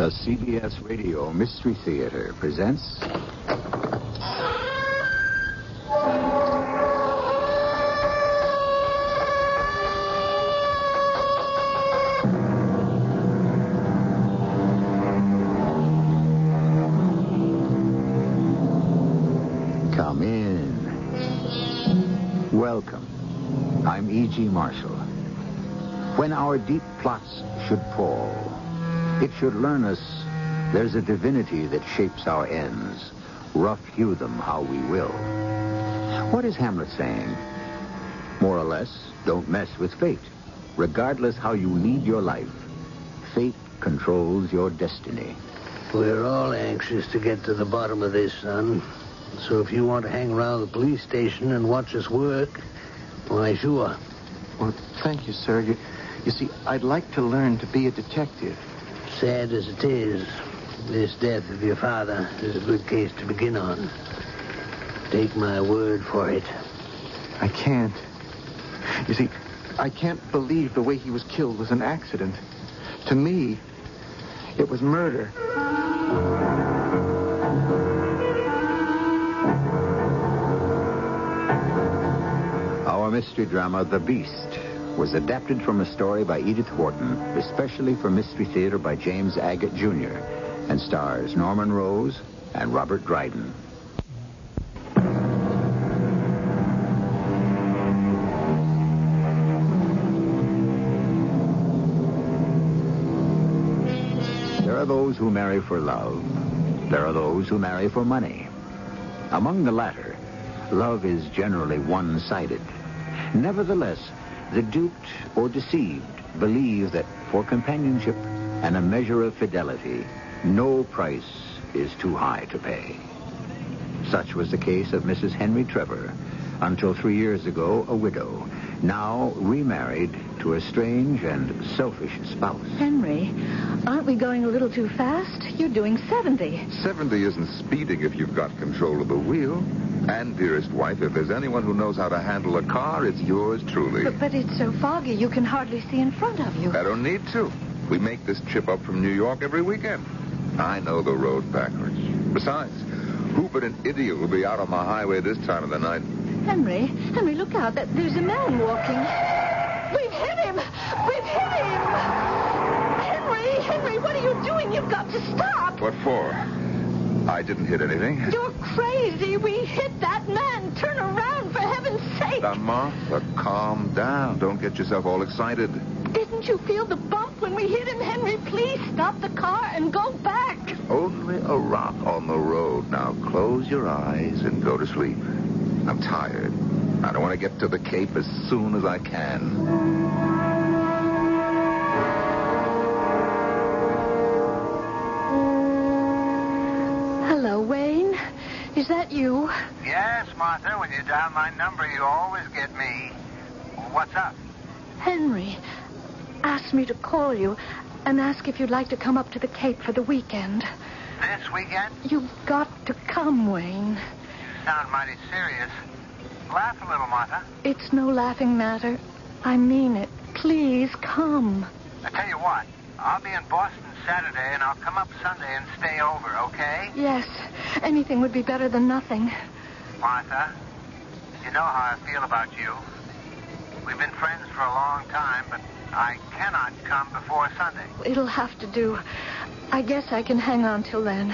The CBS Radio Mystery Theater presents. Come in. Welcome. I'm E.G. Marshall. When our deep plots should it should learn us there's a divinity that shapes our ends. Rough hew them how we will. What is Hamlet saying? More or less, don't mess with fate. Regardless how you lead your life, fate controls your destiny. We're all anxious to get to the bottom of this, son. So if you want to hang around the police station and watch us work, why, sure. Well, thank you, sir. You, you see, I'd like to learn to be a detective. Sad as it is, this death of your father is a good case to begin on. Take my word for it. I can't. You see, I can't believe the way he was killed was an accident. To me, it was murder. Our mystery drama, The Beast, was adapted from a story by Edith Wharton, especially for Mystery Theater by James Agate Jr., and stars Norman Rose and Robert Dryden. There are those who marry for love. There are those who marry for money. Among the latter, love is generally one-sided. Nevertheless, the duped or deceived believe that for companionship and a measure of fidelity, no price is too high to pay. Such was the case of Mrs. Henry Trevor, until three years ago a widow, now remarried to a strange and selfish spouse. Henry, aren't we going a little too fast? You're doing 70. 70 isn't speeding if you've got control of the wheel. And, dearest wife, if there's anyone who knows how to handle a car, it's yours truly. But, but it's so foggy you can hardly see in front of you. I don't need to. We make this trip up from New York every weekend. I know the road backwards. Besides, who but an idiot will be out on the highway this time of the night? Henry, Henry, look out. That There's a man walking. We've hit him! We've hit him! Henry, Henry, what are you doing? You've got to stop! What for? I didn't hit anything. You're crazy. We hit that man. Turn around, for heaven's sake. Now, Martha, calm down. Don't get yourself all excited. Didn't you feel the bump when we hit him, Henry? Please stop the car and go back. Only a rock on the road. Now close your eyes and go to sleep. I'm tired. I don't want to get to the Cape as soon as I can. Is that you? Yes, Martha, when you dial my number, you always get me. What's up? Henry asked me to call you and ask if you'd like to come up to the Cape for the weekend. This weekend? You've got to come, Wayne. You sound mighty serious. Laugh a little, Martha. It's no laughing matter. I mean it. Please come. I tell you what, I'll be in Boston Saturday, and I'll come up Sunday and stay over, okay? Yes, anything would be better than nothing. Martha, you know how I feel about you. We've been friends for a long time, but I cannot come before Sunday. It'll have to do. I guess I can hang on till then.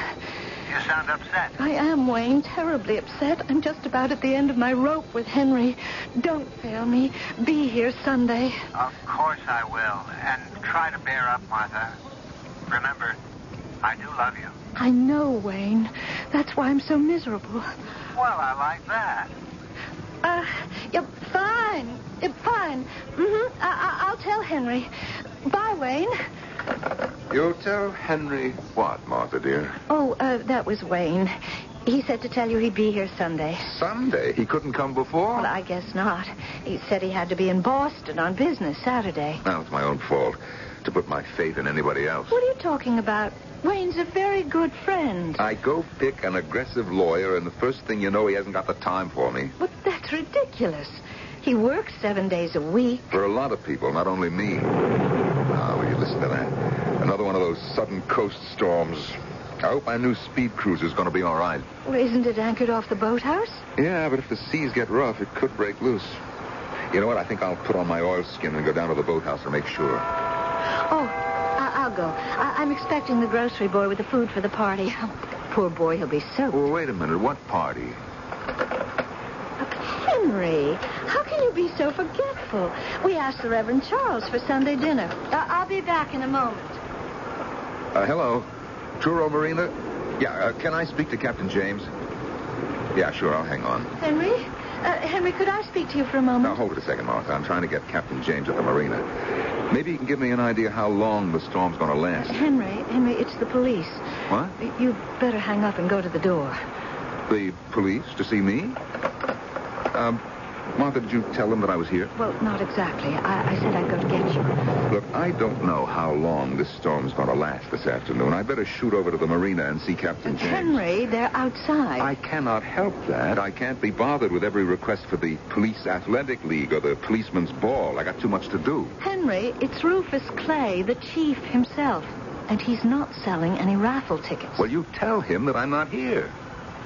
You sound upset. I am, Wayne, terribly upset. I'm just about at the end of my rope with Henry. Don't fail me. Be here Sunday. Of course I will. And try to bear up, Martha. Remember, I do love you. I know, Wayne. That's why I'm so miserable. Well, I like that. Uh, yeah, fine. Yeah, fine. Mm-hmm. I- I- I'll tell Henry. Bye, Wayne. You'll tell Henry what, Martha, dear? Oh, uh, that was Wayne. He said to tell you he'd be here Sunday. Sunday. He couldn't come before? Well, I guess not. He said he had to be in Boston on business Saturday. Now, it's my own fault to put my faith in anybody else. What are you talking about? Wayne's a very good friend. I go pick an aggressive lawyer, and the first thing you know, he hasn't got the time for me. But that's ridiculous. He works seven days a week. For a lot of people, not only me. Now, will you listen to that? Another one of those those sudden coast storms. I hope my new speed cruiser's going to be all right. Well, isn't it anchored off the boathouse? Yeah, but if the seas get rough, it could break loose. You know what? I think I'll put on my oilskin and go down to the boathouse to make sure. Oh, I- I'll go. I- I'm expecting the grocery boy with the food for the party. Poor boy, he'll be so. Well, wait a minute. What party? Henry, how can you be so forgetful? We asked the Reverend Charles for Sunday dinner. Uh, I'll be back in a moment. Uh, hello. Truro Marina? Yeah, uh, can I speak to Captain James? Yeah, sure. I'll hang on. Henry? Uh, Henry, could I speak to you for a moment? Now, hold it a second, Martha. I'm trying to get Captain James at the marina. Maybe you can give me an idea how long the storm's going to last. Henry, Henry, it's the police. What? You better hang up and go to the door. The police to see me? Um, Martha, did you tell them that I was here? Well, not exactly. I, I said I'd go to get you. Look, I don't know how long this storm's going to last this afternoon. I better shoot over to the marina and see Captain James. Henry, they're outside. I cannot help that. I can't be bothered with every request for the Police Athletic League or the Policeman's Ball. I got too much to do. Henry, it's Rufus Clay, the chief himself. And he's not selling any raffle tickets. Well, you tell him that I'm not here.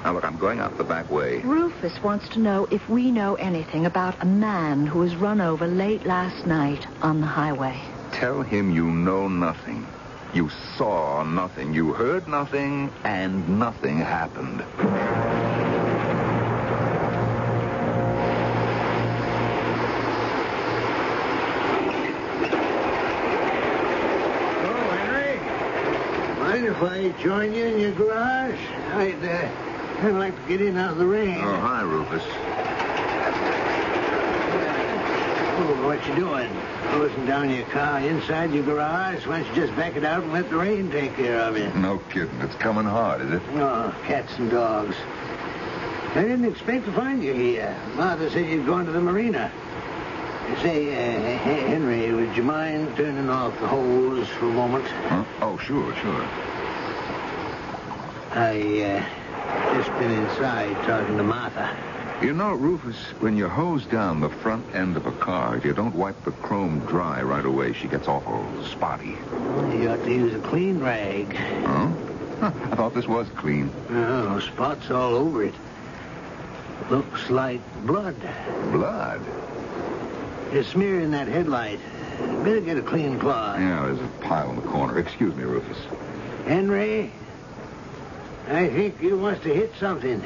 Now, look, I'm going out the back way. Rufus wants to know if we know anything about a man who was run over late last night on the highway. Tell him you know nothing. You saw nothing. You heard nothing, and nothing happened. Oh, Henry. Mind if I join you in your garage? I'd, uh, I'd like to get in out of the rain. Oh, hi, Rufus. Oh, what you doing? Closing down your car inside your garage? Why don't you just back it out and let the rain take care of you? No kidding. It's coming hard, is it? Oh, cats and dogs. I didn't expect to find you here. Martha said you'd gone to the marina. Say, uh, Henry, would you mind turning off the hose for a moment? Huh? Oh, sure, sure. I, uh, just been inside talking to Martha. You know, Rufus, when you hose down the front end of a car, if you don't wipe the chrome dry right away, she gets awful spotty. You ought to use a clean rag. Huh? Huh, I thought this was clean. Oh, spots all over it. Looks like blood. Blood? You're smearing that headlight. Better get a clean cloth. Yeah, there's a pile in the corner. Excuse me, Rufus. Henry, I think you must have hit something.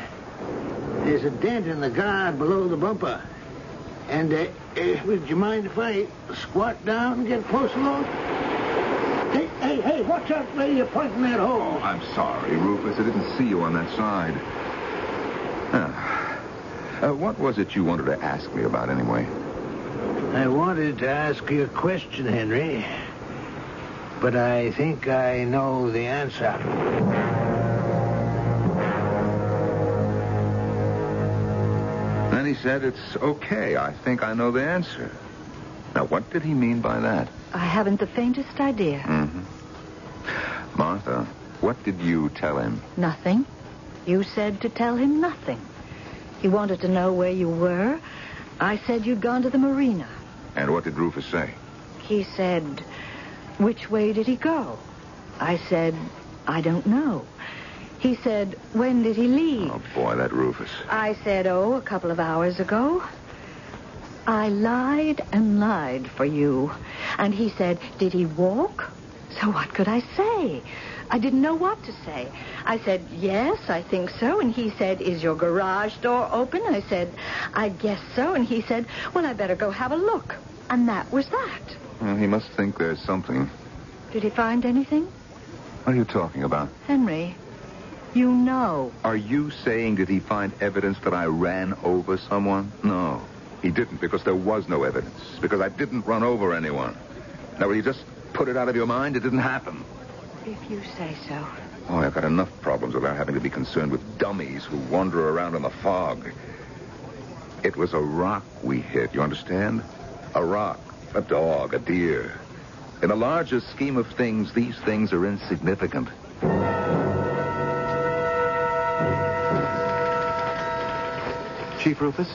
There's a dent in the guard below the bumper. And, uh, uh, would you mind if I squat down and get close look? Hey, hey, hey, watch out where you're pointing that hole. Oh, I'm sorry, Rufus. I didn't see you on that side. Uh, what was it you wanted to ask me about, anyway? I wanted to ask you a question, Henry. But I think I know the answer. And then he said, it's okay. I think I know the answer. Now, what did he mean by that? I haven't the faintest idea. Mm-hmm. Martha, what did you tell him? Nothing. You said to tell him nothing. He wanted to know where you were. I said you'd gone to the marina. And what did Rufus say? He said, which way did he go? I said, I don't know. He said, when did he leave? Oh, boy, that Rufus. I said, oh, a couple of hours ago. I lied and lied for you. And he said, did he walk? So what could I say? I didn't know what to say. I said, yes, I think so. And he said, is your garage door open? I said, I guess so. And he said, well, I better go have a look. And that was that. Well, he must think there's something. Did he find anything? What are you talking about? Henry, you know. Are you saying did he find evidence that I ran over someone? No, he didn't because there was no evidence. Because I didn't run over anyone. Now, will you just put it out of your mind? It didn't happen. If you say so. Oh, I've got enough problems without having to be concerned with dummies who wander around in the fog. It was a rock we hit, you understand? A rock, a dog, a deer. In the larger scheme of things, these things are insignificant. Chief Rufus?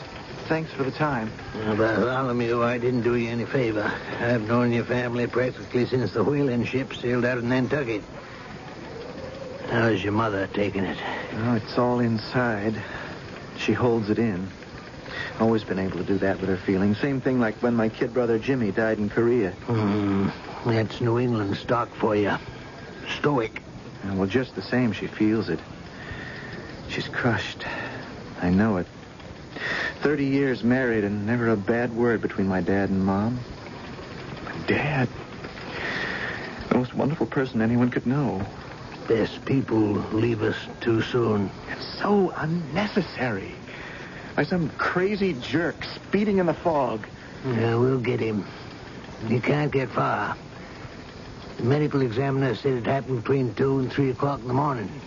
thanks for the time. Uh, Bartholomew, I didn't do you any favor. I've known your family practically since the whaling ship sailed out of Nantucket. How's your mother taking it? Oh, it's all inside. She holds it in. Always been able to do that with her feelings. Same thing like when my kid brother Jimmy died in Korea. Hmm. That's New England stock for you. Stoic. Well, just the same, she feels it. She's crushed. I know it. Thirty years married and never a bad word between my dad and mom. My dad. The most wonderful person anyone could know. Best people leave us too soon. It's so unnecessary. By some crazy jerk speeding in the fog. Yeah, we'll get him. He can't get far. The medical examiner said it happened between 2 and 3 o'clock in the morning.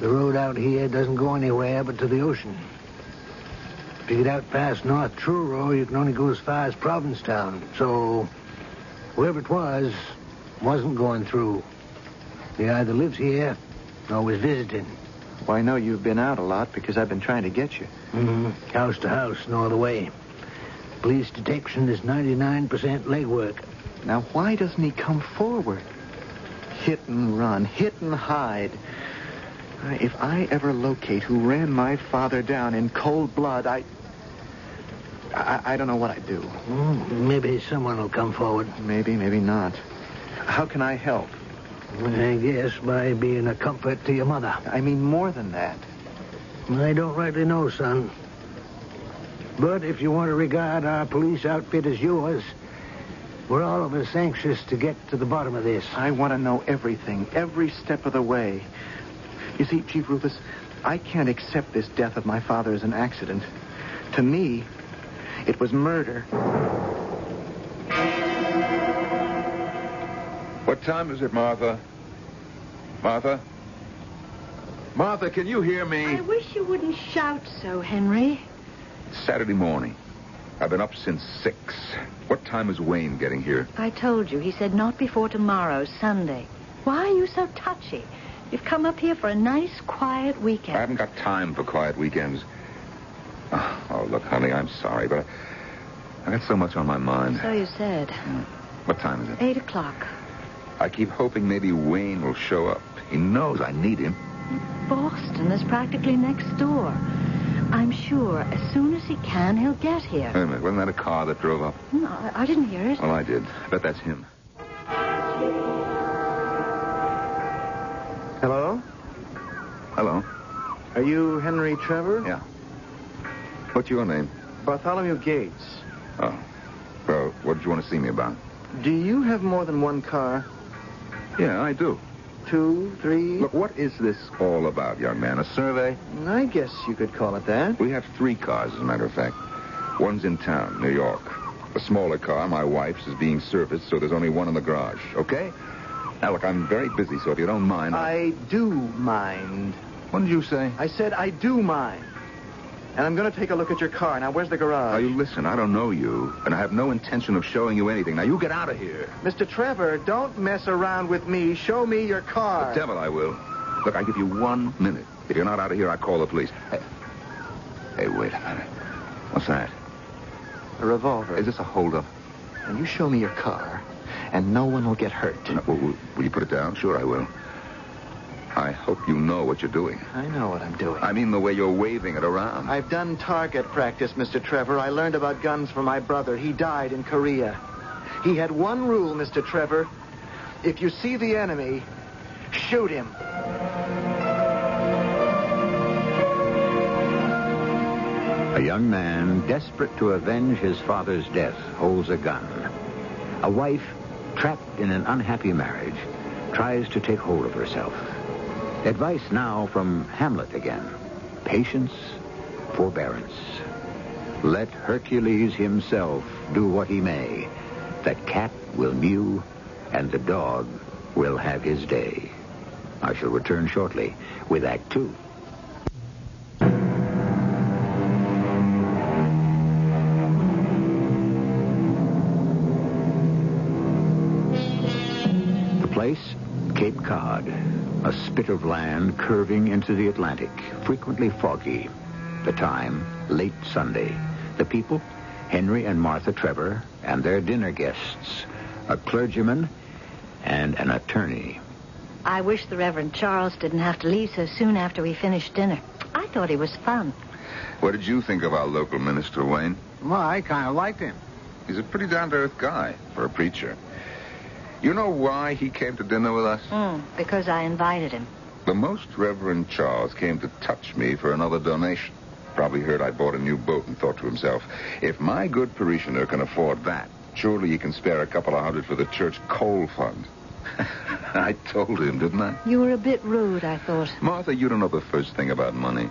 The road out here doesn't go anywhere but to the ocean. If you get out past North Truro, you can only go as far as Provincetown. So, whoever it was, wasn't going through. He either lives here or was visiting. Well, I know you've been out a lot because I've been trying to get you. Mm-hmm. House to house, no other way. Police detection is 99% legwork. Now, why doesn't he come forward? Hit and run, hit and hide. If I ever locate who ran my father down in cold blood, I. I, I don't know what I'd do. Mm, maybe someone will come forward. Maybe, maybe not. How can I help? I guess by being a comfort to your mother. I mean, more than that. I don't rightly know, son. But if you want to regard our police outfit as yours, we're all of us anxious to get to the bottom of this. I want to know everything, every step of the way. You see, Chief Rufus, I can't accept this death of my father as an accident. To me, it was murder. What time is it, Martha? Martha? Martha, can you hear me? I wish you wouldn't shout so, Henry. It's Saturday morning. I've been up since six. What time is Wayne getting here? I told you. He said not before tomorrow, Sunday. Why are you so touchy? You've come up here for a nice, quiet weekend. I haven't got time for quiet weekends. Oh, oh, look, honey, I'm sorry, but I, I got so much on my mind. So you said. Hmm. What time is it? Eight o'clock. I keep hoping maybe Wayne will show up. He knows I need him. Boston is practically next door. I'm sure as soon as he can, he'll get here. Wait a minute, wasn't that a car that drove up? No, I, I didn't hear it. Well, I did. I bet that's him. Hello? Hello. Are you Henry Trevor? Yeah. What's your name? Bartholomew Gates. Oh. Well, what did you want to see me about? Do you have more than one car? Yeah, I do. Two, three? Look, what is this all about, young man? A survey? I guess you could call it that. We have three cars, as a matter of fact. One's in town, New York. A smaller car, my wife's, is being serviced, so there's only one in the garage, okay? Now, look, I'm very busy, so if you don't mind... I do mind. What did you say? I said I do mind. And I'm going to take a look at your car. Now, where's the garage? Now, you listen, I don't know you, and I have no intention of showing you anything. Now, you get out of here. Mr. Trevor, don't mess around with me. Show me your car. The devil I will. Look, I give you one minute. If you're not out of here, I call the police. Hey, hey wait a minute. What's that? A revolver. Is this a holdup? And you show me your car, and no one will get hurt. Will- will you put it down? Sure, I will. I hope you know what you're doing. I know what I'm doing. I mean the way you're waving it around. I've done target practice, Mr. Trevor. I learned about guns from my brother. He died in Korea. He had one rule, Mr. Trevor. If you see the enemy, shoot him. A young man, desperate to avenge his father's death, holds a gun. A wife, trapped in an unhappy marriage, tries to take hold of herself. Advice now from Hamlet again. Patience, forbearance. Let Hercules himself do what he may. The cat will mew, and the dog will have his day. I shall return shortly with Act Two. The place, Cape Cod, a spit of land curving into the Atlantic, frequently foggy. The time, late Sunday. The people, Henry and Martha Trevor, and their dinner guests, a clergyman and an attorney. I wish the Reverend Charles didn't have to leave so soon after we finished dinner. I thought he was fun. What did you think of our local minister, Wayne? Well, I kind of liked him. He's a pretty down-to-earth guy for a preacher. You know why he came to dinner with us? Mm, because I invited him. The Most Reverend Charles came to touch me for another donation. Probably heard I bought a new boat and thought to himself, if my good parishioner can afford that, surely he can spare a couple of hundred for the church coal fund. I told him, didn't I? You were a bit rude, I thought. Martha, you don't know the first thing about money.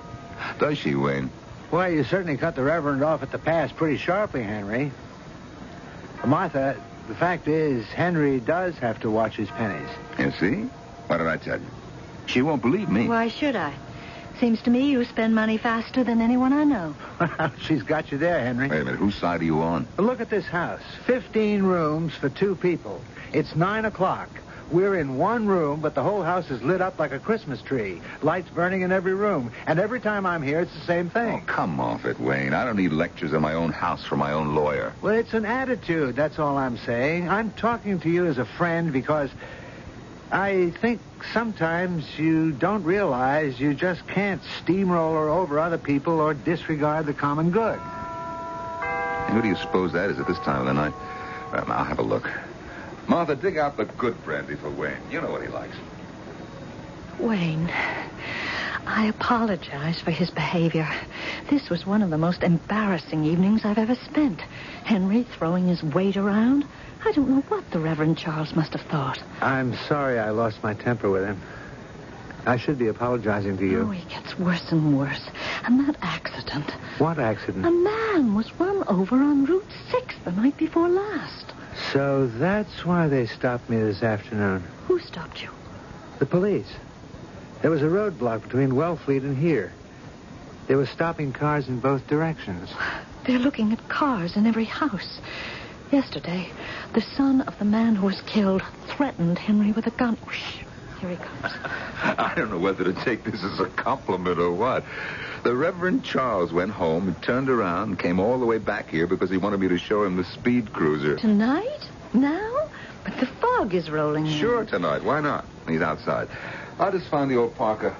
Does she, Wayne? Well, you certainly cut the Reverend off at the pass pretty sharply, Henry. Martha, the fact is, Henry does have to watch his pennies. You see? What did I tell you? She won't believe me. Why should I? Seems to me you spend money faster than anyone I know. Well, She's got you there, Henry. Wait a minute. Whose side are you on? Look at this house. Fifteen rooms for two people. It's nine o'clock. We're in one room, but the whole house is lit up like a Christmas tree. Lights burning in every room. And every time I'm here, it's the same thing. Oh, come off it, Wayne. I don't need lectures in my own house from my own lawyer. Well, it's an attitude, that's all I'm saying. I'm talking to you as a friend because I think sometimes you don't realize you just can't steamroller over other people or disregard the common good. And who do you suppose that is at this time of the night? Well, I'll have a look. Martha, dig out the good brandy for Wayne. You know what he likes. Wayne, I apologize for his behavior. This was one of the most embarrassing evenings I've ever spent. Henry throwing his weight around. I don't know what the Reverend Charles must have thought. I'm sorry I lost my temper with him. I should be apologizing to you. Oh, he gets worse and worse. And that accident. What accident? A man was run over on Route 6 the night before last. So that's why they stopped me this afternoon. Who stopped you? The police. There was a roadblock between Wellfleet and here. They were stopping cars in both directions. They're looking at cars in every house. Yesterday, the son of the man who was killed threatened Henry with a gun. Shh. Here he comes. I don't know whether to take this as a compliment or what. The Reverend Charles went home and turned around and came all the way back here because he wanted me to show him the speed cruiser. Tonight? Now? But the fog is rolling in. Sure, tonight. Why not? He's outside. I'll just find the old Parker.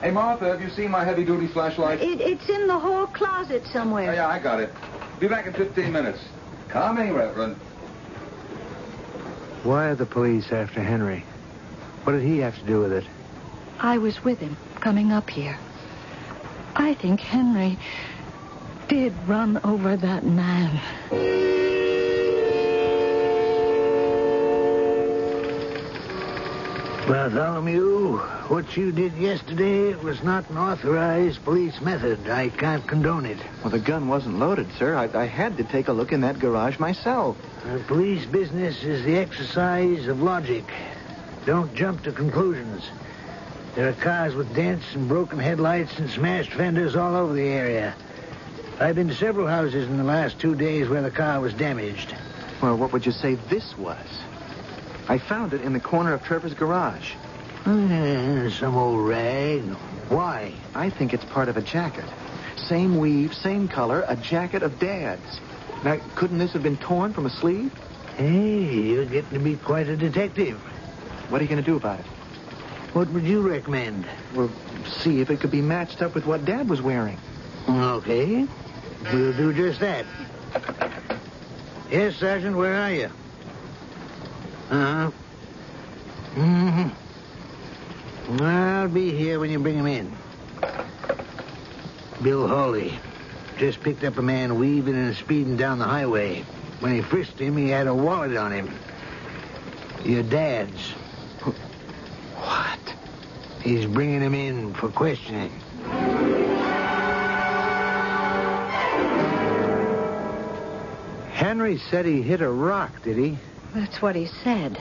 Hey, Martha, have you seen my heavy-duty flashlight? It, it's in the hall closet somewhere. Oh, somewhere. yeah, I got it. Be back in 15 minutes. Coming, Reverend. Why are the police after Henry? What did he have to do with it? I was with him coming up here. I think Henry did run over that man. Well, Bartholomew, what you did yesterday was not an authorized police method. I can't condone it. Well, the gun wasn't loaded, sir. I, I had to take a look in that garage myself. Uh, police business is the exercise of logic. Don't jump to conclusions. There are cars with dents and broken headlights and smashed fenders all over the area. I've been to several houses in the last two days where the car was damaged. Well, what would you say this was? I found it in the corner of Trevor's garage. Uh, some old rag. Why? I think it's part of a jacket. Same weave, same color, a jacket of Dad's. Now, couldn't this have been torn from a sleeve? Hey, you're getting to be quite a detective. What are you going to do about it? What would you recommend? Well, see if it could be matched up with what Dad was wearing. Okay. We'll do just that. Yes, Sergeant, where are you? Uh-huh. Mm-hmm. I'll be here when you bring him in. Bill Hawley. Just picked up a man weaving and speeding down the highway. When he frisked him, he had a wallet on him. Your dad's. What? He's bringing him in for questioning. Henry said he hit a rock, did he? That's what he said.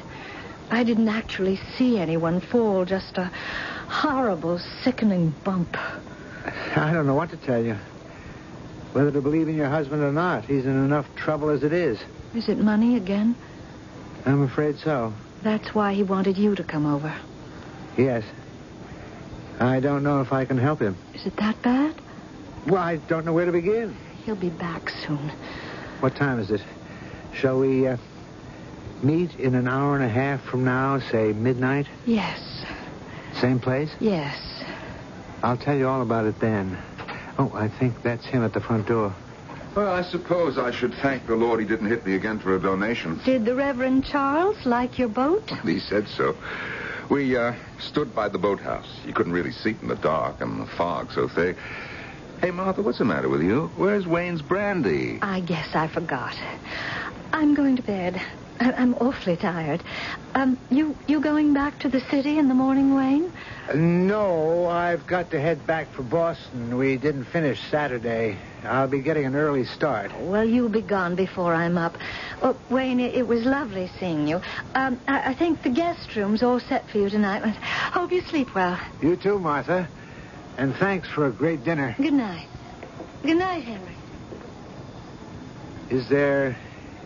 I didn't actually see anyone fall, just a horrible, sickening bump. I don't know what to tell you. Whether to believe in your husband or not. He's in enough trouble as it is. Is it money again? I'm afraid so. That's why he wanted you to come over. Yes. I don't know if I can help him. Is it that bad? Well, I don't know where to begin. He'll be back soon. What time is it? Shall we uh, meet in an hour and a half from now, say midnight? Yes, Same place? yes. I'll tell you all about it then. Oh, I think that's him at the front door. Well, I suppose I should thank the Lord he didn't hit me again for a donation. Did the Reverend Charles like your boat? He said so. We uh, stood by the boathouse. You couldn't really see it in the dark and the fog so thick. Hey, Martha, what's the matter with you? Where's Wayne's brandy? I guess I forgot. I'm going to bed. I- I'm awfully tired. Um, you you going back to the city in the morning, Wayne? No, I've got to head back for Boston. We didn't finish Saturday. I'll be getting an early start. Well, you'll be gone before I'm up. Well, Wayne, it, it was lovely seeing you. Um, I, I think the guest room's all set for you tonight. I Hope you sleep well. You too, Martha. And thanks for a great dinner. Good night. Good night, Henry. Is there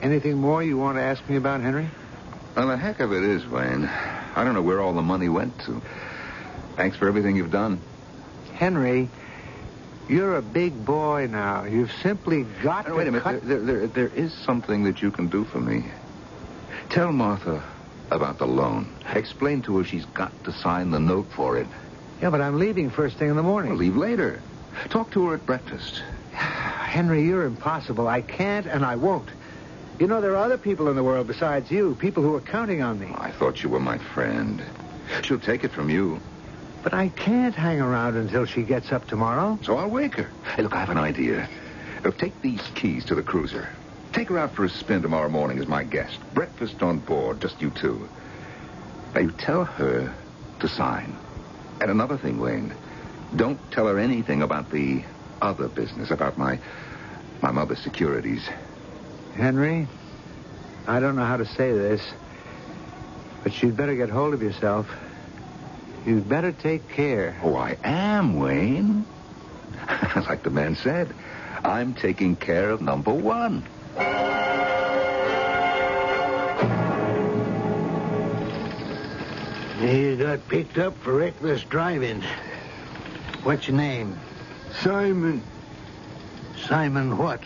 anything more you want to ask me about, Henry? Well, the heck of it is, Wayne. I don't know where all the money went to. Thanks for everything you've done. Henry, you're a big boy now. You've simply got Now, to wait a minute. cut- There, there, there is something that you can do for me. Tell Martha about the loan. Explain to her she's got to sign the note for it. Yeah, but I'm leaving first thing in the morning. We'll leave later. Talk to her at breakfast. Henry, you're impossible. I can't and I won't. You know, there are other people in the world besides you, people who are counting on me. I thought you were my friend. She'll take it from you. But I can't hang around until she gets up tomorrow. So I'll wake her. Hey, look, I have an idea. Uh, take these keys to the cruiser. Take her out for a spin tomorrow morning as my guest. Breakfast on board, just you two. Now, you tell her to sign. And another thing, Wayne. Don't tell her anything about the other business, about my my mother's securities. Henry, I don't know how to say this, but you'd better get hold of yourself. You'd better take care. Oh, I am, Wayne. like the man said, I'm taking care of number one. You got picked up for reckless driving. What's your name? Simon, Simon what?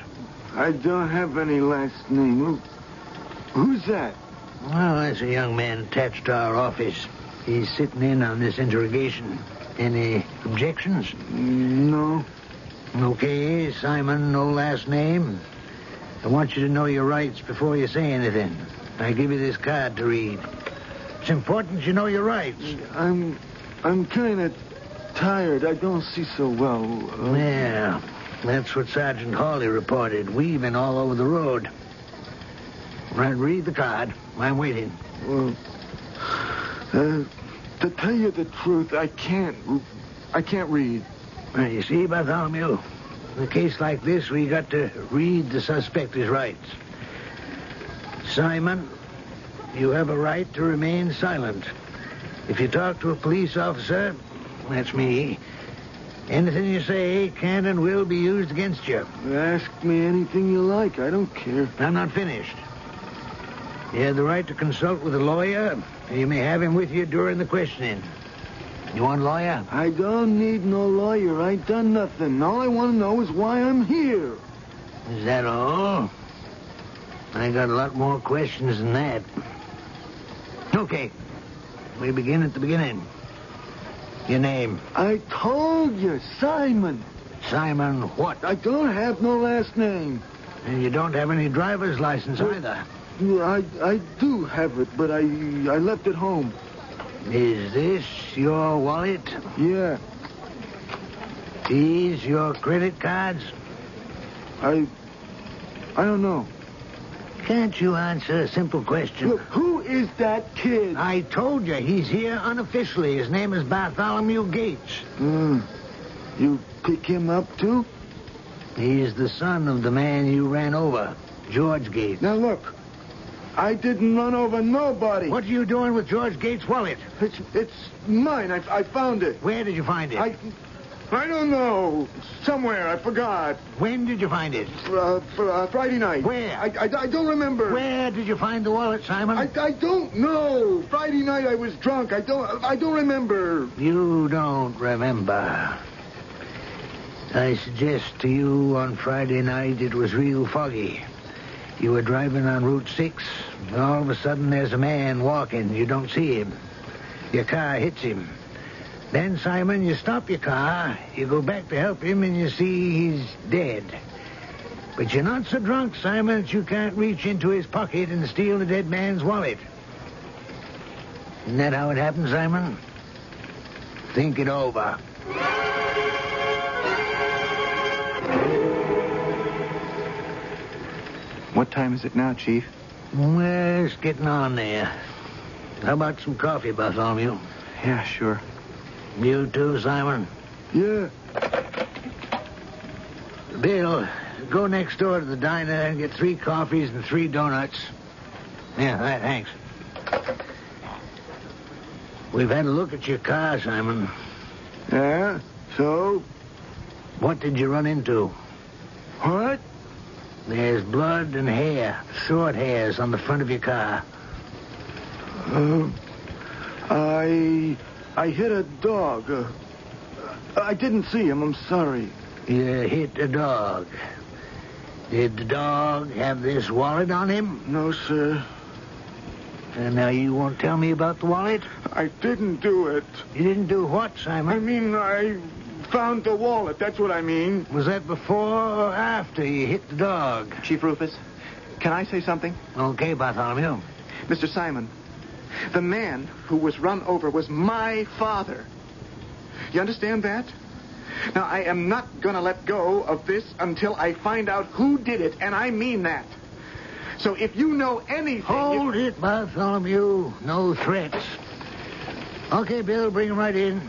I don't have any last name. Who's that? Well, that's a young man attached to our office. He's sitting in on this interrogation. Any objections? No. Okay, Simon, no last name. I want you to know your rights before you say anything. I give you this card to read. It's important you know your rights. I'm, I'm kind of tired. I don't see so well. Uh, Yeah, that's what Sergeant Hawley reported, weaving all over the road. Right, read the card. I'm waiting. well, uh, to tell you the truth, I can't. I can't read. Now, you see, Bartholomew, in a case like this, we got to read the suspect his rights. Simon, you have a right to remain silent. If you talk to a police officer, that's me, anything you say can and will be used against you. Ask me anything you like. I don't care. I'm not finished. You have the right to consult with a lawyer. and You may have him with you during the questioning. You want a lawyer? I don't need no lawyer. I ain't done nothing. All I want to know is why I'm here. Is that all? I got a lot more questions than that. Okay. We begin at the beginning. Your name? I told you, Simon. Simon what? I don't have no last name. And you don't have any driver's license either. I I do have it, but I I left it home. Is this your wallet? Yeah, These your credit cards? I I don't know. Can't you answer a simple question? Look, who is that kid? I told you he's here unofficially. His name is Bartholomew Gates. Hmm. you pick him up too? He's the son of the man you ran over, George Gates. Now look, I didn't run over nobody. What are you doing with George Gates' wallet? It's it's mine. I I found it. Where did you find it? I I don't know. Somewhere I forgot. When did you find it? Uh, for, uh, Friday night. Where? I, I, I don't remember. Where did you find the wallet, Simon? I, I don't know. Friday night I was drunk. I don't I don't remember. You don't remember. I suggest to you on Friday night it was real foggy. You were driving on Route 6, and all of a sudden there's a man walking. You don't see him. Your car hits him. Then, Simon, you stop your car, you go back to help him, and you see he's dead. But you're not so drunk, Simon, that you can't reach into his pocket and steal the dead man's wallet. Isn't that how it happened, Simon? Think it over. What time is it now, Chief? Well, it's getting on there. How about some coffee, Bartholomew? Yeah, sure. You too, Simon? Yeah. Bill, go next door to the diner and get three coffees and three donuts. Yeah, right, thanks. We've had a look at your car, Simon. Yeah? So? What did you run into? What? There's blood and hair, short hairs on the front of your car. Uh, I... I hit a dog. Uh, I didn't see him. I'm sorry. You hit a dog. Did the dog have this wallet on him? No, sir. And now you won't tell me about the wallet? I didn't do it. You didn't do what, Simon? I mean, I found the wallet. That's what I mean. Was that before or after you hit the dog? Chief Rufus, can I say something? Okay, Bartholomew. Mr. Simon, the man who was run over was my father. You understand that? Now, I am not going to let go of this until I find out who did it, and I mean that. So if you know anything... Hold it, Bartholomew. No threats. Okay, Bill, bring him right in.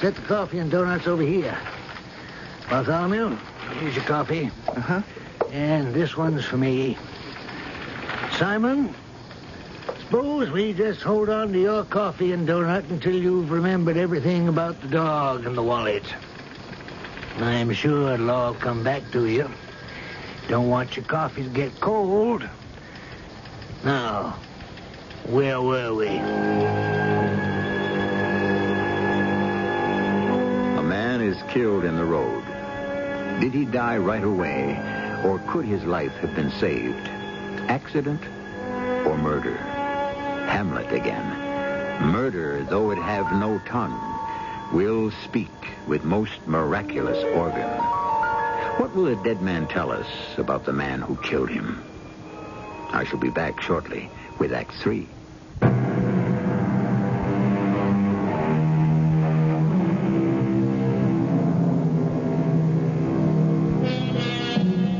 Set the coffee and donuts over here. Bartholomew, here's your coffee. Uh-huh. And this one's for me. Simon, suppose we just hold on to your coffee and donut until you've remembered everything about the dog and the wallet. I'm sure it'll all come back to you. Don't want your coffee to get cold. Now, where were we? A man is killed in the road. Did he die right away, or could his life have been saved? Accident or murder? Hamlet again. Murder, though it have no tongue, will speak with most miraculous organ. What will the dead man tell us about the man who killed him? I shall be back shortly with Act Three.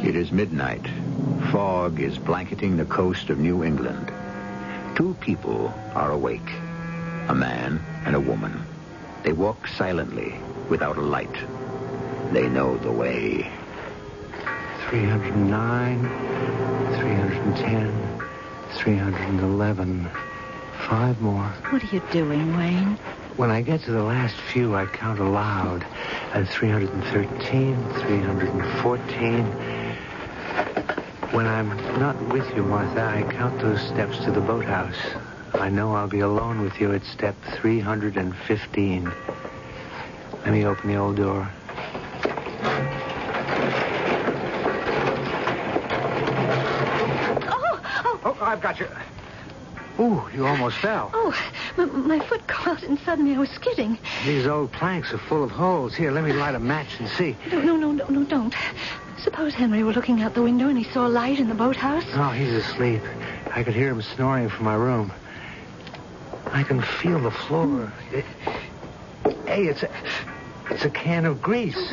It is midnight. Fog is blanketing the coast of New England. Two people are awake a man and a woman. They walk silently without a light. They know the way. 309, 310, 311. Five more. What are you doing, Wayne? When I get to the last few, I count aloud. At 313, 314. When I'm not with you, Martha, I count those steps to the boathouse. I know I'll be alone with you at step 315. Let me open the old door. Oh, oh, Oh, I've got you. Ooh, you almost fell. oh, m- my foot caught and suddenly I was skidding. These old planks are full of holes. Here, let me light a match and see. No, no, no, no, no, don't. Suppose Henry were looking out the window and he saw a light in the boathouse. Oh, he's asleep. I could hear him snoring from my room. I can feel the floor. It- hey, it's a, it's a can of grease.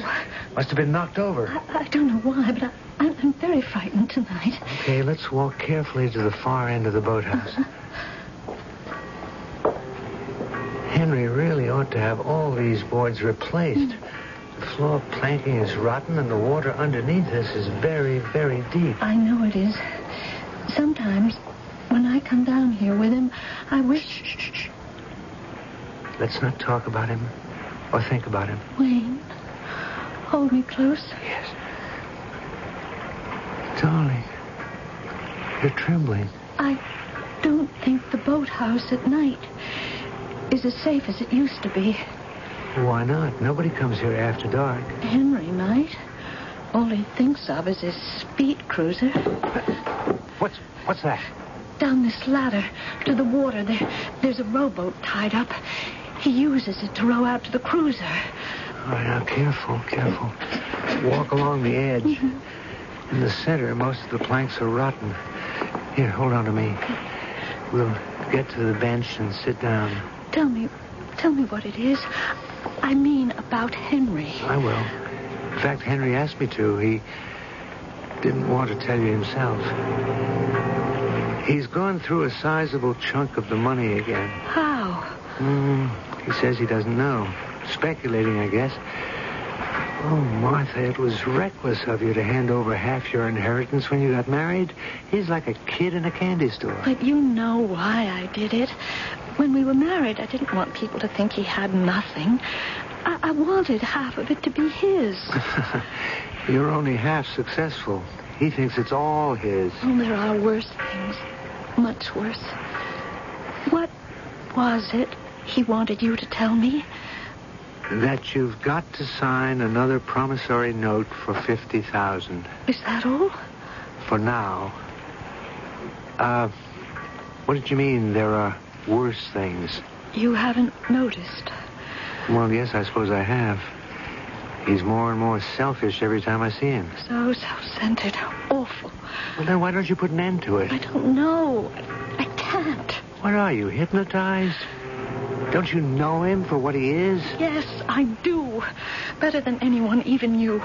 Must have been knocked over. I, I don't know why, but I, I'm, I'm very frightened tonight. Okay, let's walk carefully to the far end of the boathouse. Henry really ought to have all these boards replaced. Hmm. The floor planking is rotten, and the water underneath us is very, very deep. I know it is. Sometimes, when I come down here with him, I wish. Let's not talk about him or think about him. Wayne, hold me close. Yes. Darling, you're trembling. I don't think the boathouse at night is as safe as it used to be. Why not? Nobody comes here after dark. Henry might. All he thinks of is his speed cruiser. What's what's that? Down this ladder to the water, there, there's a rowboat tied up. He uses it to row out to the cruiser. All right, now, careful, careful. Walk along the edge. Mm-hmm. In the center, most of the planks are rotten. Here, hold on to me. We'll get to the bench and sit down. Tell me, tell me what it is. I mean about Henry. I will. In fact, Henry asked me to. He didn't want to tell you himself. He's gone through a sizable chunk of the money again. How? Mm, he says he doesn't know. Speculating, I guess. Oh, Martha, it was reckless of you to hand over half your inheritance when you got married. He's like a kid in a candy store. But you know why I did it. When we were married, I didn't want people to think he had nothing. I, I wanted half of it to be his. You're only half successful. He thinks it's all his. Oh, there are worse things. Much worse. What was it he wanted you to tell me? That you've got to sign another promissory note for 50000 Is that all? For now. Uh, what did you mean there are worse things? You haven't noticed. Well, yes, I suppose I have. He's more and more selfish every time I see him. So self-centered. How awful. Well, then why don't you put an end to it? I don't know. I can't. What are you, hypnotized? Don't you know him for what he is? Yes, I do. Better than anyone, even you.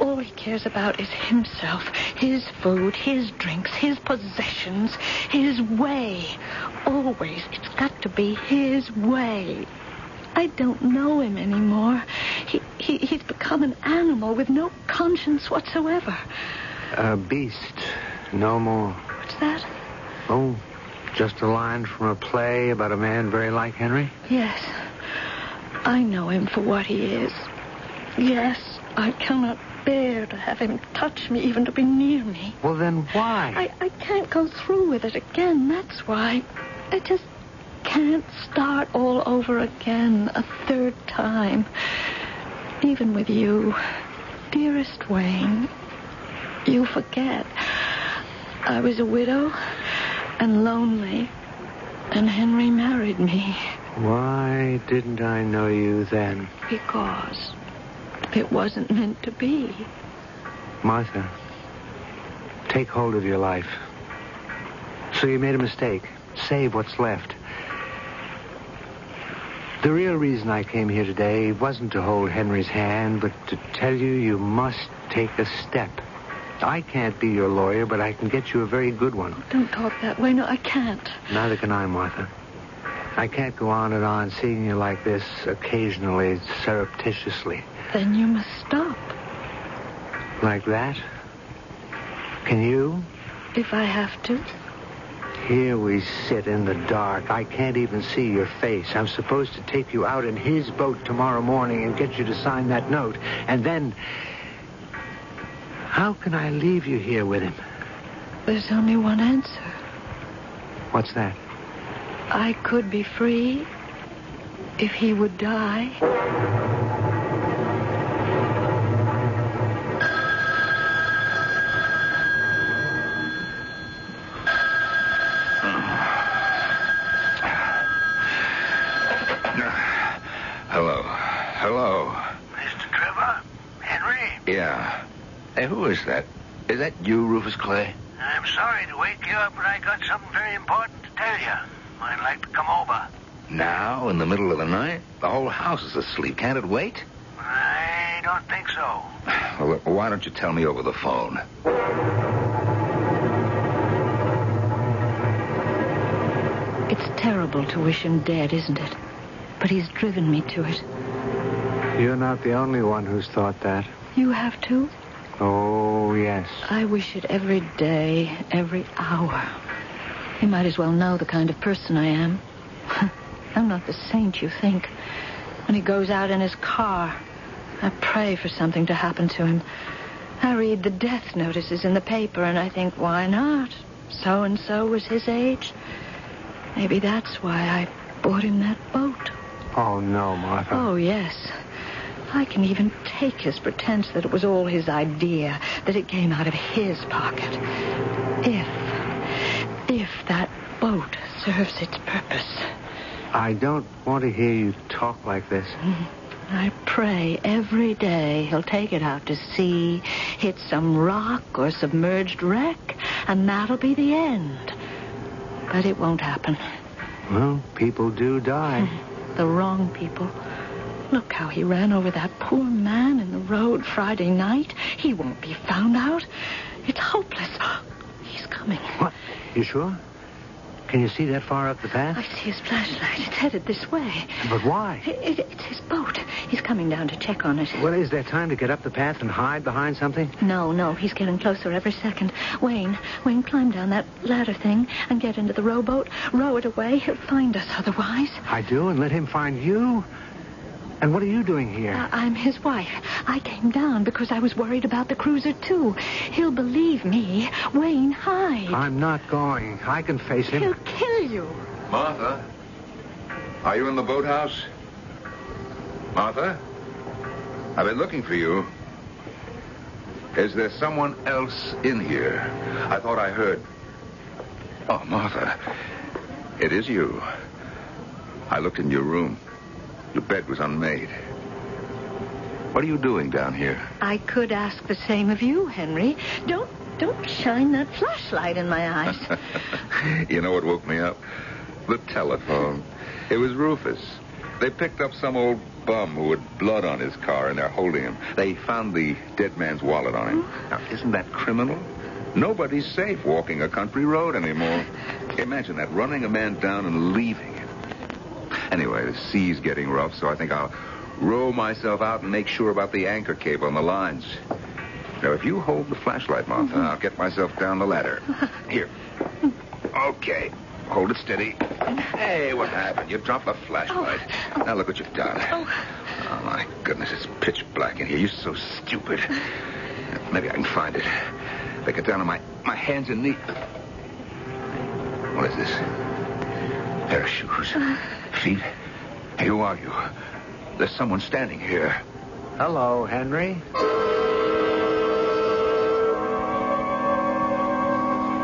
All he cares about is himself, his food, his drinks, his possessions, his way. Always, it's got to be his way. I don't know him anymore. He, he, he's become an animal with no conscience whatsoever. A beast, no more. What's that? Oh, just a line from a play about a man very like Henry? Yes. I know him for what he is. Yes, I cannot bear to have him touch me, even to be near me. Well, then why? I, I can't go through with it again, that's why. I just can't start all over again a third time. Even with you, dearest Wayne, you forget. I was a widow and lonely, and Henry married me Why didn't I know you then? because it wasn't meant to be. Martha, take hold of your life. So you made a mistake. Save what's left. The real reason I came here today wasn't to hold Henry's hand, but to tell you you must take a step. I can't be your lawyer, but I can get you a very good one. Oh, don't talk that way. No, I can't. Neither can I, Martha. I can't go on and on seeing you like this occasionally, surreptitiously. Then you must stop. Like that? Can you? If I have to. Here we sit in the dark. I can't even see your face. I'm supposed to take you out in his boat tomorrow morning and get you to sign that note. And then. How can I leave you here with him? There's only one answer. What's that? I could be free if he would die. Hey, who is that? Is that you, Rufus Clay? I'm sorry to wake you up, but I got something very important to tell you. I'd like to come over. Now, in the middle of the night? The whole house is asleep. Can't it wait? I don't think so. Well, why don't you tell me over the phone? It's terrible to wish him dead, isn't it? But he's driven me to it. You're not the only one who's thought that. You have to? Oh, yes. I wish it every day, every hour. He might as well know the kind of person I am. I'm not the saint you think. When he goes out in his car, I pray for something to happen to him. I read the death notices in the paper, and I think, why not? So and so was his age. Maybe that's why I bought him that boat. Oh, no, Martha. Oh, yes. I can even take his pretense that it was all his idea, that it came out of his pocket. If, if that boat serves its purpose. I don't want to hear you talk like this. I pray every day he'll take it out to sea, hit some rock or submerged wreck, and that'll be the end. But it won't happen. Well, people do die. The wrong people. Look how he ran over that poor man in the road Friday night. He won't be found out. It's hopeless. He's coming. What? You sure? Can you see that far up the path? I see his flashlight. It's headed this way. But why? It, it, it's his boat. He's coming down to check on it. Well, is there time to get up the path and hide behind something? No, no, he's getting closer every second. Wayne, Wayne, climb down that ladder thing and get into the rowboat. Row it away. He'll find us otherwise. I do, and let him find you? And what are you doing here? I- I'm his wife. I came down because I was worried about the cruiser, too. He'll believe me. Wayne, hide. I'm not going. I can face him. He'll kill you. Martha? Are you in the boathouse? Martha? I've been looking for you. Is there someone else in here? I thought I heard. Oh, Martha. It is you. I looked in your room. Your bed was unmade. What are you doing down here? I could ask the same of you, Henry. Don't don't shine that flashlight in my eyes. you know what woke me up? The telephone. It was Rufus. They picked up some old bum who had blood on his car, and they're holding him. They found the dead man's wallet on him. Now, isn't that criminal? Nobody's safe walking a country road anymore. Imagine that, running a man down and leaving him. Anyway, the sea's getting rough, so I think I'll row myself out and make sure about the anchor cable and the lines. Now, if you hold the flashlight, Martha, mm-hmm. I'll get myself down the ladder. Here. Okay. Hold it steady. Hey, what happened? You dropped the flashlight. Oh. Now look what you've done. Oh, oh, my goodness, it's pitch black in here. You're so stupid. Maybe I can find it. They get down on my, my hands and knees. What is this? Pair of shoes. Uh. Feet. Who are you? There's someone standing here. Hello, Henry.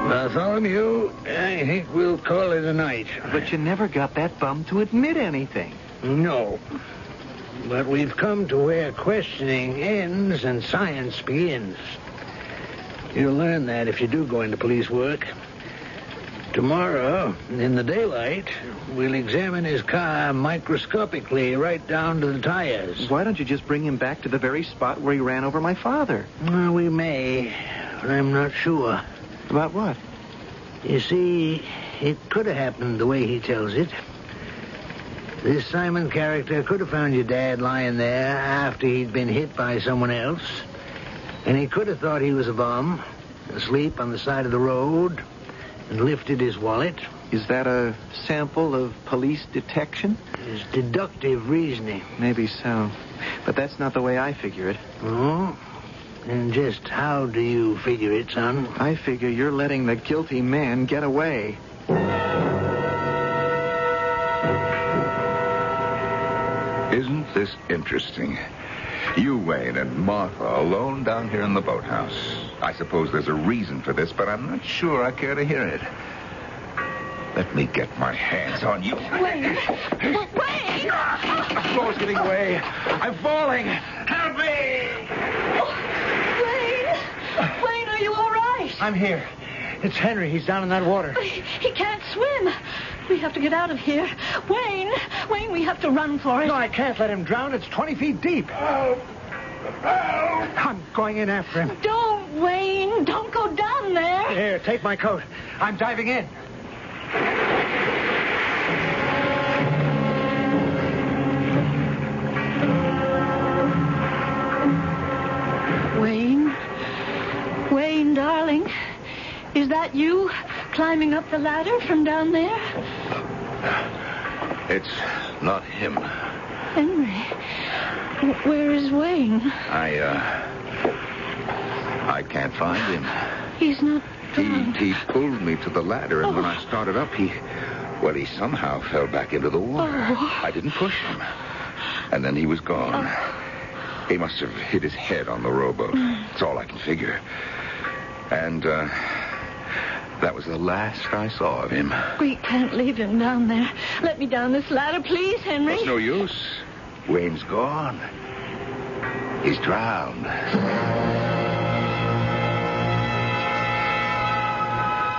Bartholomew, I think we'll call it a night. But you never got that bum to admit anything. No. But we've come to where questioning ends and science begins. You'll learn that if you do go into police work. Tomorrow, in the daylight, we'll examine his car microscopically right down to the tires. Why don't you just bring him back to the very spot where he ran over my father? Well, we may, but I'm not sure. About what? You see, it could have happened the way he tells it. This Simon character could have found your dad lying there after he'd been hit by someone else. And he could have thought he was a bum, asleep on the side of the road, and lifted his wallet. Is that a sample of police detection? It's deductive reasoning. Maybe so. But that's not the way I figure it. Oh? And just how do you figure it, son? I figure you're letting the guilty man get away. Isn't this interesting? You, Wayne, and Martha alone down here in the boathouse. I suppose there's a reason for this, but I'm not sure I care to hear it. Let me get my hands on you. Wayne! Wayne! The floor's giving away. I'm falling. Help me! Wayne! Wayne, are you all right? I'm here. It's Henry. He's down in that water. He, he can't swim. We have to get out of here. Wayne! Wayne, we have to run for it. No, I can't let him drown. It's 20 feet deep. Oh, I'm going in after him. Don't, Wayne. Don't go down there. Here, take my coat. I'm diving in. Wayne? Wayne, darling. Is that you climbing up the ladder from down there? It's not him. Henry. Wh- Where is Wayne? I, uh. I can't find him. He's not He, he pulled me to the ladder, and when I started up, he. Well, he somehow fell back into the water. Oh. I didn't push him. And then he was gone. He must have hit his head on the rowboat. That's all I can figure. And, uh, that was the last I saw of him. We can't leave him down there. Let me down this ladder, please, Henry. It's no use. Wayne's gone. He's drowned.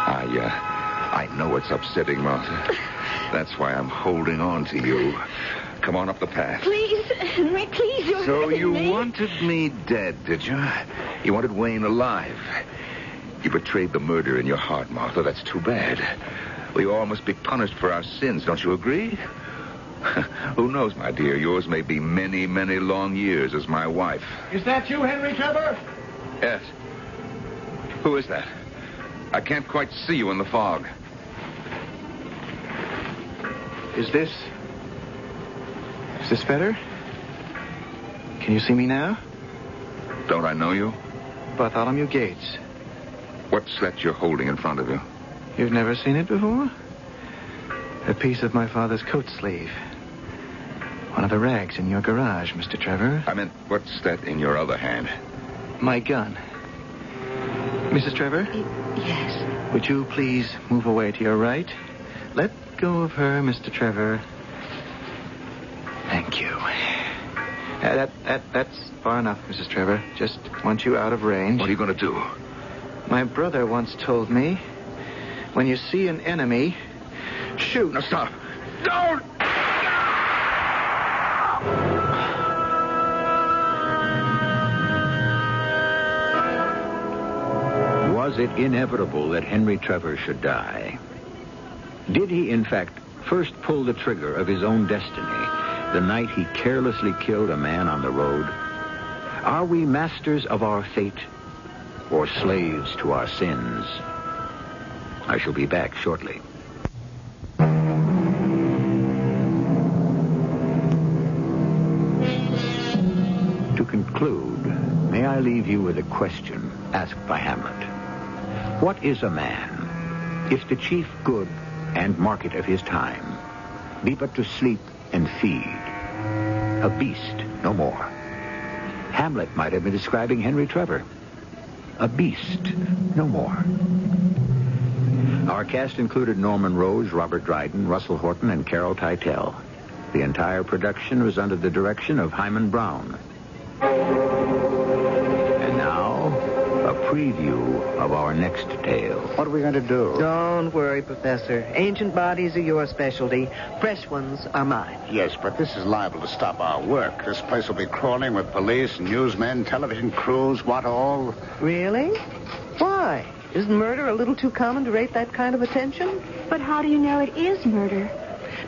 I, uh, I know it's upsetting, Martha. That's why I'm holding on to you. Come on up the path. Please, Henry, please, you're So you me. wanted me dead, did you? You wanted Wayne alive. You betrayed the murder in your heart, Martha. That's too bad. We all must be punished for our sins, don't you agree? Who knows, my dear? Yours may be many, many long years as my wife. Is that you, Henry Trevor? Yes. Who is that? I can't quite see you in the fog. Is this. Is this better? Can you see me now? Don't I know you? Bartholomew Gates. What's that you're holding in front of you? You've never seen it before? A piece of my father's coat sleeve. One of the rags in your garage, Mr. Trevor. I meant, what's that in your other hand? My gun. Mrs. Trevor, Yes. would you please move away to your right? Let go of her, Mr. Trevor. Thank you. Uh, that, that, that's far enough, Mrs. Trevor. Just want you out of range. What are you going to do? My brother once told me, when you see an enemy, shoot. Now stop. Don't! Was it inevitable that Henry Trevor should die? Did he, in fact, first pull the trigger of his own destiny the night he carelessly killed a man on the road? Are we masters of our fate or slaves to our sins? I shall be back shortly. To conclude, may I leave you with a question asked by Hamlet. What is a man if the chief good and market of his time be but to sleep and feed? A beast, no more. Hamlet might have been describing Henry Trevor. A beast, no more. Our cast included Norman Rose, Robert Dryden, Russell Horton, and Carol Teitel. The entire production was under the direction of Himan Brown. And now, a preview of our next tale. What are we going to do? Don't worry, Professor. Ancient bodies are your specialty. Fresh ones are mine. Yes, but this is liable to stop our work. This place will be crawling with police, newsmen, television crews, what all. Really? Why? Isn't murder a little too common to rate that kind of attention? But how do you know it is murder?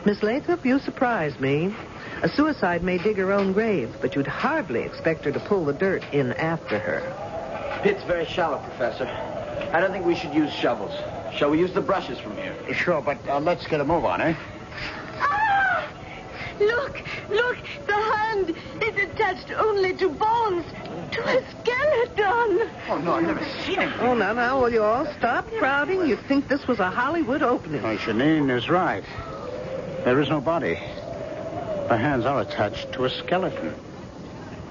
Miss Lathrop, you surprise me. A suicide may dig her own grave, but you'd hardly expect her to pull the dirt in after her. Pit's very shallow, Professor. I don't think we should use shovels. Shall we use the brushes from here? Sure, but uh, let's get a move on, eh? Ah! Look, look, the hand is attached only to bones, to a skeleton. Oh, no, I've never seen it. Oh, now, now, will you all stop crowding? You'd think this was a Hollywood opening. Oh, Janine is right. There is no body. The hands are attached to a skeleton.